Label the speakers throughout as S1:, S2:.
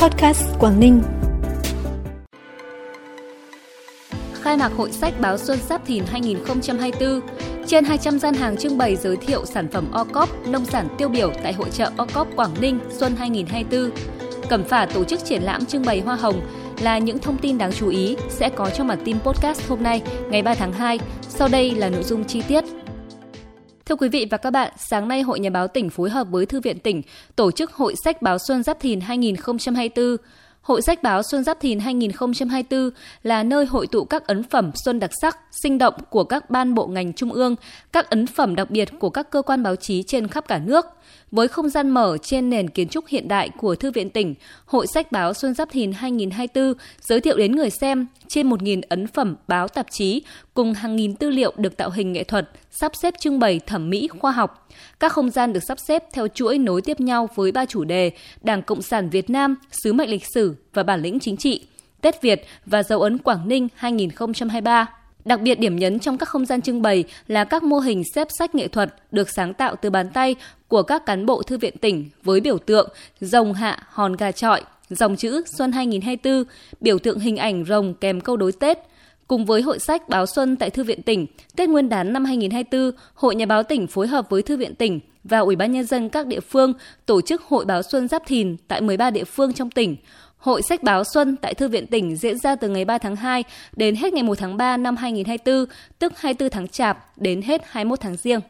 S1: Podcast Quảng Ninh.
S2: Khai mạc hội sách báo Xuân Giáp Thìn 2024, trên 200 gian hàng trưng bày giới thiệu sản phẩm OCOP, nông sản tiêu biểu tại hội trợ OCOP Quảng Ninh Xuân 2024. Cẩm Phả tổ chức triển lãm trưng bày hoa hồng là những thông tin đáng chú ý sẽ có trong bản tin podcast hôm nay, ngày 3 tháng 2. Sau đây là nội dung chi tiết. Thưa quý vị và các bạn, sáng nay Hội Nhà báo tỉnh phối hợp với Thư viện tỉnh tổ chức Hội sách báo Xuân Giáp Thìn 2024. Hội sách báo Xuân Giáp Thìn 2024 là nơi hội tụ các ấn phẩm xuân đặc sắc, sinh động của các ban bộ ngành trung ương, các ấn phẩm đặc biệt của các cơ quan báo chí trên khắp cả nước. Với không gian mở trên nền kiến trúc hiện đại của Thư viện tỉnh, Hội sách báo Xuân Giáp Thìn 2024 giới thiệu đến người xem trên 1.000 ấn phẩm báo tạp chí cùng hàng nghìn tư liệu được tạo hình nghệ thuật, sắp xếp trưng bày thẩm mỹ khoa học. Các không gian được sắp xếp theo chuỗi nối tiếp nhau với ba chủ đề Đảng Cộng sản Việt Nam, Sứ mệnh lịch sử và bản lĩnh chính trị, Tết Việt và dấu ấn Quảng Ninh 2023. Đặc biệt điểm nhấn trong các không gian trưng bày là các mô hình xếp sách nghệ thuật được sáng tạo từ bàn tay của các cán bộ thư viện tỉnh với biểu tượng rồng hạ hòn gà trọi, dòng chữ Xuân 2024, biểu tượng hình ảnh rồng kèm câu đối Tết. Cùng với hội sách báo Xuân tại Thư viện tỉnh, Tết Nguyên đán năm 2024, Hội Nhà báo tỉnh phối hợp với Thư viện tỉnh và Ủy ban Nhân dân các địa phương tổ chức Hội báo Xuân Giáp Thìn tại 13 địa phương trong tỉnh. Hội sách báo Xuân tại Thư viện tỉnh diễn ra từ ngày 3 tháng 2 đến hết ngày 1 tháng 3 năm 2024, tức 24 tháng Chạp đến hết 21 tháng Giêng.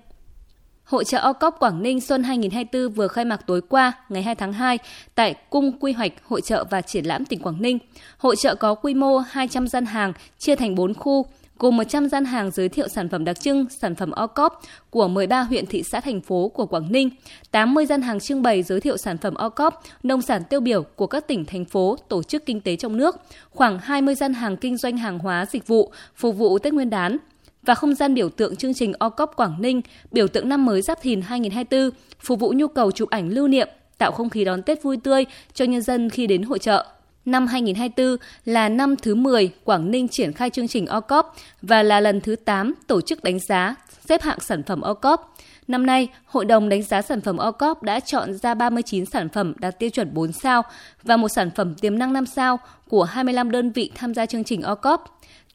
S2: Hội trợ OCOP Quảng Ninh Xuân 2024 vừa khai mạc tối qua, ngày 2 tháng 2, tại Cung Quy hoạch Hội trợ và Triển lãm tỉnh Quảng Ninh. Hội trợ có quy mô 200 gian hàng, chia thành 4 khu, gồm 100 gian hàng giới thiệu sản phẩm đặc trưng, sản phẩm OCOP của 13 huyện thị xã thành phố của Quảng Ninh, 80 gian hàng trưng bày giới thiệu sản phẩm OCOP, nông sản tiêu biểu của các tỉnh, thành phố, tổ chức kinh tế trong nước, khoảng 20 gian hàng kinh doanh hàng hóa dịch vụ phục vụ Tết Nguyên đán, và không gian biểu tượng chương trình OCOP Quảng Ninh, biểu tượng năm mới Giáp Thìn 2024, phục vụ nhu cầu chụp ảnh lưu niệm, tạo không khí đón Tết vui tươi cho nhân dân khi đến hội trợ. Năm 2024 là năm thứ 10 Quảng Ninh triển khai chương trình OCOP và là lần thứ 8 tổ chức đánh giá xếp hạng sản phẩm OCOP. Năm nay, Hội đồng đánh giá sản phẩm OCOP đã chọn ra 39 sản phẩm đạt tiêu chuẩn 4 sao và một sản phẩm tiềm năng 5 sao của 25 đơn vị tham gia chương trình OCOP.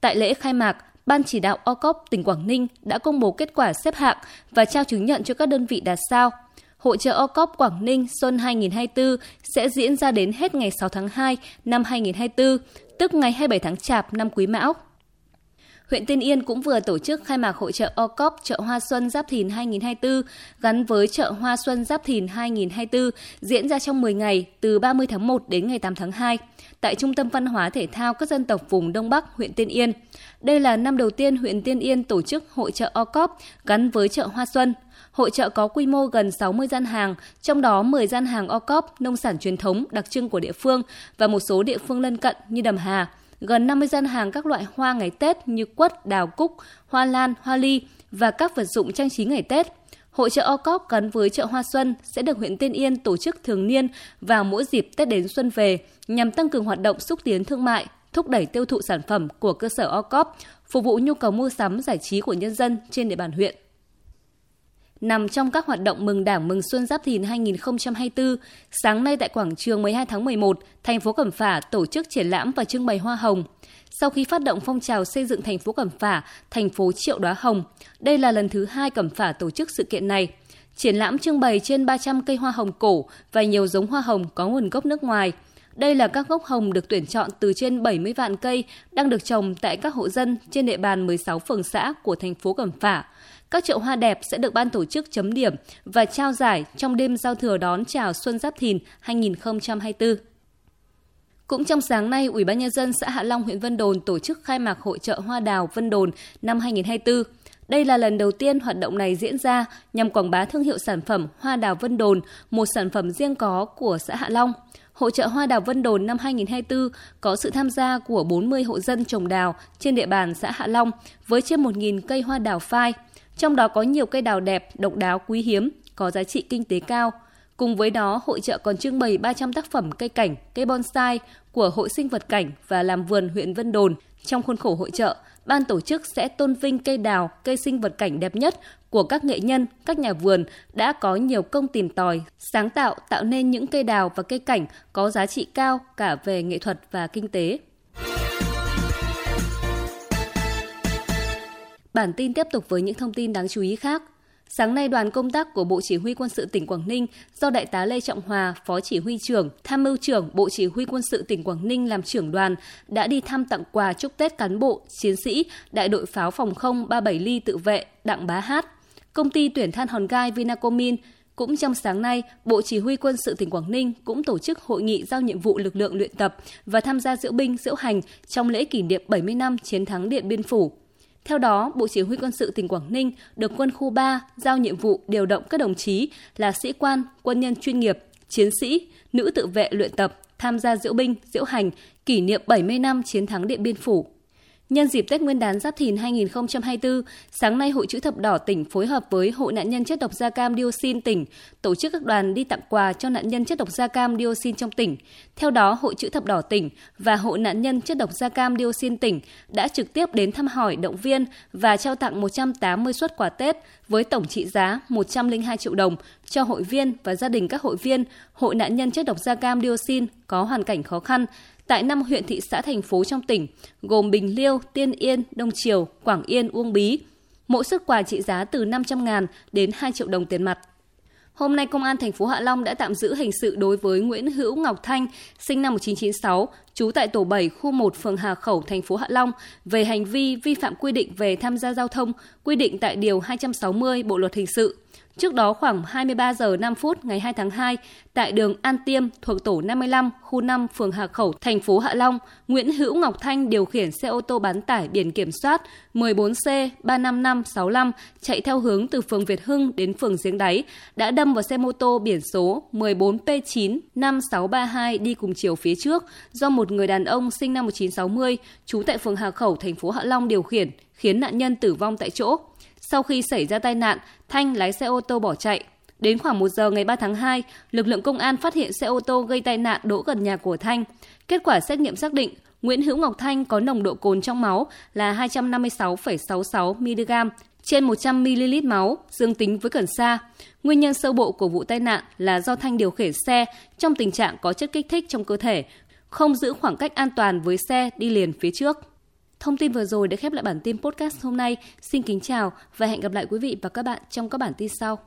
S2: Tại lễ khai mạc, Ban chỉ đạo OCOP tỉnh Quảng Ninh đã công bố kết quả xếp hạng và trao chứng nhận cho các đơn vị đạt sao. Hội trợ OCOP Quảng Ninh Xuân 2024 sẽ diễn ra đến hết ngày 6 tháng 2 năm 2024, tức ngày 27 tháng Chạp năm Quý Mão. Huyện Tiên Yên cũng vừa tổ chức khai mạc hội trợ OCOP chợ Hoa Xuân Giáp Thìn 2024 gắn với chợ Hoa Xuân Giáp Thìn 2024 diễn ra trong 10 ngày từ 30 tháng 1 đến ngày 8 tháng 2 tại Trung tâm Văn hóa Thể thao các dân tộc vùng Đông Bắc, huyện Tiên Yên. Đây là năm đầu tiên huyện Tiên Yên tổ chức hội trợ OCOP gắn với chợ Hoa Xuân. Hội trợ có quy mô gần 60 gian hàng, trong đó 10 gian hàng OCOP nông sản truyền thống đặc trưng của địa phương và một số địa phương lân cận như Đầm Hà, gần 50 gian hàng các loại hoa ngày Tết như quất, đào cúc, hoa lan, hoa ly và các vật dụng trang trí ngày Tết. Hội trợ OCOP gắn với chợ Hoa Xuân sẽ được huyện Tiên Yên tổ chức thường niên vào mỗi dịp Tết đến xuân về nhằm tăng cường hoạt động xúc tiến thương mại, thúc đẩy tiêu thụ sản phẩm của cơ sở OCOP, phục vụ nhu cầu mua sắm giải trí của nhân dân trên địa bàn huyện. Nằm trong các hoạt động mừng Đảng mừng Xuân Giáp Thìn 2024, sáng nay tại quảng trường 12 tháng 11, thành phố Cẩm Phả tổ chức triển lãm và trưng bày hoa hồng. Sau khi phát động phong trào xây dựng thành phố Cẩm Phả, thành phố triệu đóa hồng, đây là lần thứ hai Cẩm Phả tổ chức sự kiện này. Triển lãm trưng bày trên 300 cây hoa hồng cổ và nhiều giống hoa hồng có nguồn gốc nước ngoài. Đây là các gốc hồng được tuyển chọn từ trên 70 vạn cây đang được trồng tại các hộ dân trên địa bàn 16 phường xã của thành phố Cẩm Phả. Các chậu hoa đẹp sẽ được ban tổ chức chấm điểm và trao giải trong đêm giao thừa đón chào Xuân Giáp Thìn 2024. Cũng trong sáng nay, Ủy ban nhân dân xã Hạ Long, huyện Vân Đồn tổ chức khai mạc hội trợ hoa đào Vân Đồn năm 2024. Đây là lần đầu tiên hoạt động này diễn ra nhằm quảng bá thương hiệu sản phẩm hoa đào Vân Đồn, một sản phẩm riêng có của xã Hạ Long. Hội trợ hoa đào Vân Đồn năm 2024 có sự tham gia của 40 hộ dân trồng đào trên địa bàn xã Hạ Long với trên 1.000 cây hoa đào phai. Trong đó có nhiều cây đào đẹp, độc đáo quý hiếm, có giá trị kinh tế cao. Cùng với đó, hội trợ còn trưng bày 300 tác phẩm cây cảnh, cây bonsai của Hội sinh vật cảnh và làm vườn huyện Vân Đồn. Trong khuôn khổ hội trợ, ban tổ chức sẽ tôn vinh cây đào, cây sinh vật cảnh đẹp nhất của các nghệ nhân, các nhà vườn đã có nhiều công tìm tòi, sáng tạo tạo nên những cây đào và cây cảnh có giá trị cao cả về nghệ thuật và kinh tế. Bản tin tiếp tục với những thông tin đáng chú ý khác. Sáng nay, đoàn công tác của Bộ Chỉ huy Quân sự tỉnh Quảng Ninh do Đại tá Lê Trọng Hòa, Phó Chỉ huy trưởng, Tham mưu trưởng Bộ Chỉ huy Quân sự tỉnh Quảng Ninh làm trưởng đoàn đã đi thăm tặng quà chúc Tết cán bộ, chiến sĩ, đại đội pháo phòng không 37 ly tự vệ Đặng Bá Hát, công ty tuyển than hòn gai Vinacomin, cũng trong sáng nay, Bộ Chỉ huy Quân sự tỉnh Quảng Ninh cũng tổ chức hội nghị giao nhiệm vụ lực lượng luyện tập và tham gia diễu binh diễu hành trong lễ kỷ niệm 70 năm chiến thắng Điện Biên Phủ. Theo đó, Bộ Chỉ huy Quân sự tỉnh Quảng Ninh được Quân khu 3 giao nhiệm vụ điều động các đồng chí là sĩ quan, quân nhân chuyên nghiệp, chiến sĩ, nữ tự vệ luyện tập, tham gia diễu binh, diễu hành, kỷ niệm 70 năm chiến thắng Điện Biên Phủ. Nhân dịp Tết Nguyên đán Giáp Thìn 2024, sáng nay Hội chữ thập đỏ tỉnh phối hợp với Hội nạn nhân chất độc da cam dioxin tỉnh tổ chức các đoàn đi tặng quà cho nạn nhân chất độc da cam dioxin trong tỉnh. Theo đó, Hội chữ thập đỏ tỉnh và Hội nạn nhân chất độc da cam dioxin tỉnh đã trực tiếp đến thăm hỏi, động viên và trao tặng 180 suất quà Tết với tổng trị giá 102 triệu đồng cho hội viên và gia đình các hội viên Hội nạn nhân chất độc da cam dioxin có hoàn cảnh khó khăn tại năm huyện thị xã thành phố trong tỉnh, gồm Bình Liêu, Tiên Yên, Đông Triều, Quảng Yên, Uông Bí. Mỗi xuất quà trị giá từ 500 ngàn đến 2 triệu đồng tiền mặt. Hôm nay, Công an thành phố Hạ Long đã tạm giữ hình sự đối với Nguyễn Hữu Ngọc Thanh, sinh năm 1996, trú tại tổ 7, khu 1, phường Hà Khẩu, thành phố Hạ Long, về hành vi vi phạm quy định về tham gia giao thông, quy định tại Điều 260 Bộ Luật Hình sự. Trước đó khoảng 23 giờ 5 phút ngày 2 tháng 2, tại đường An Tiêm thuộc tổ 55, khu 5, phường Hà Khẩu, thành phố Hạ Long, Nguyễn Hữu Ngọc Thanh điều khiển xe ô tô bán tải biển kiểm soát 14C 35565 chạy theo hướng từ phường Việt Hưng đến phường Giếng Đáy, đã đâm vào xe mô tô biển số 14P9 5632 đi cùng chiều phía trước do một người đàn ông sinh năm 1960 trú tại phường Hà Khẩu, thành phố Hạ Long điều khiển, khiến nạn nhân tử vong tại chỗ. Sau khi xảy ra tai nạn, Thanh lái xe ô tô bỏ chạy. Đến khoảng 1 giờ ngày 3 tháng 2, lực lượng công an phát hiện xe ô tô gây tai nạn đỗ gần nhà của Thanh. Kết quả xét nghiệm xác định Nguyễn Hữu Ngọc Thanh có nồng độ cồn trong máu là 256,66 mg trên 100 ml máu, dương tính với cần sa. Nguyên nhân sơ bộ của vụ tai nạn là do Thanh điều khiển xe trong tình trạng có chất kích thích trong cơ thể, không giữ khoảng cách an toàn với xe đi liền phía trước. Thông tin vừa rồi đã khép lại bản tin podcast hôm nay. Xin kính chào và hẹn gặp lại quý vị và các bạn trong các bản tin sau.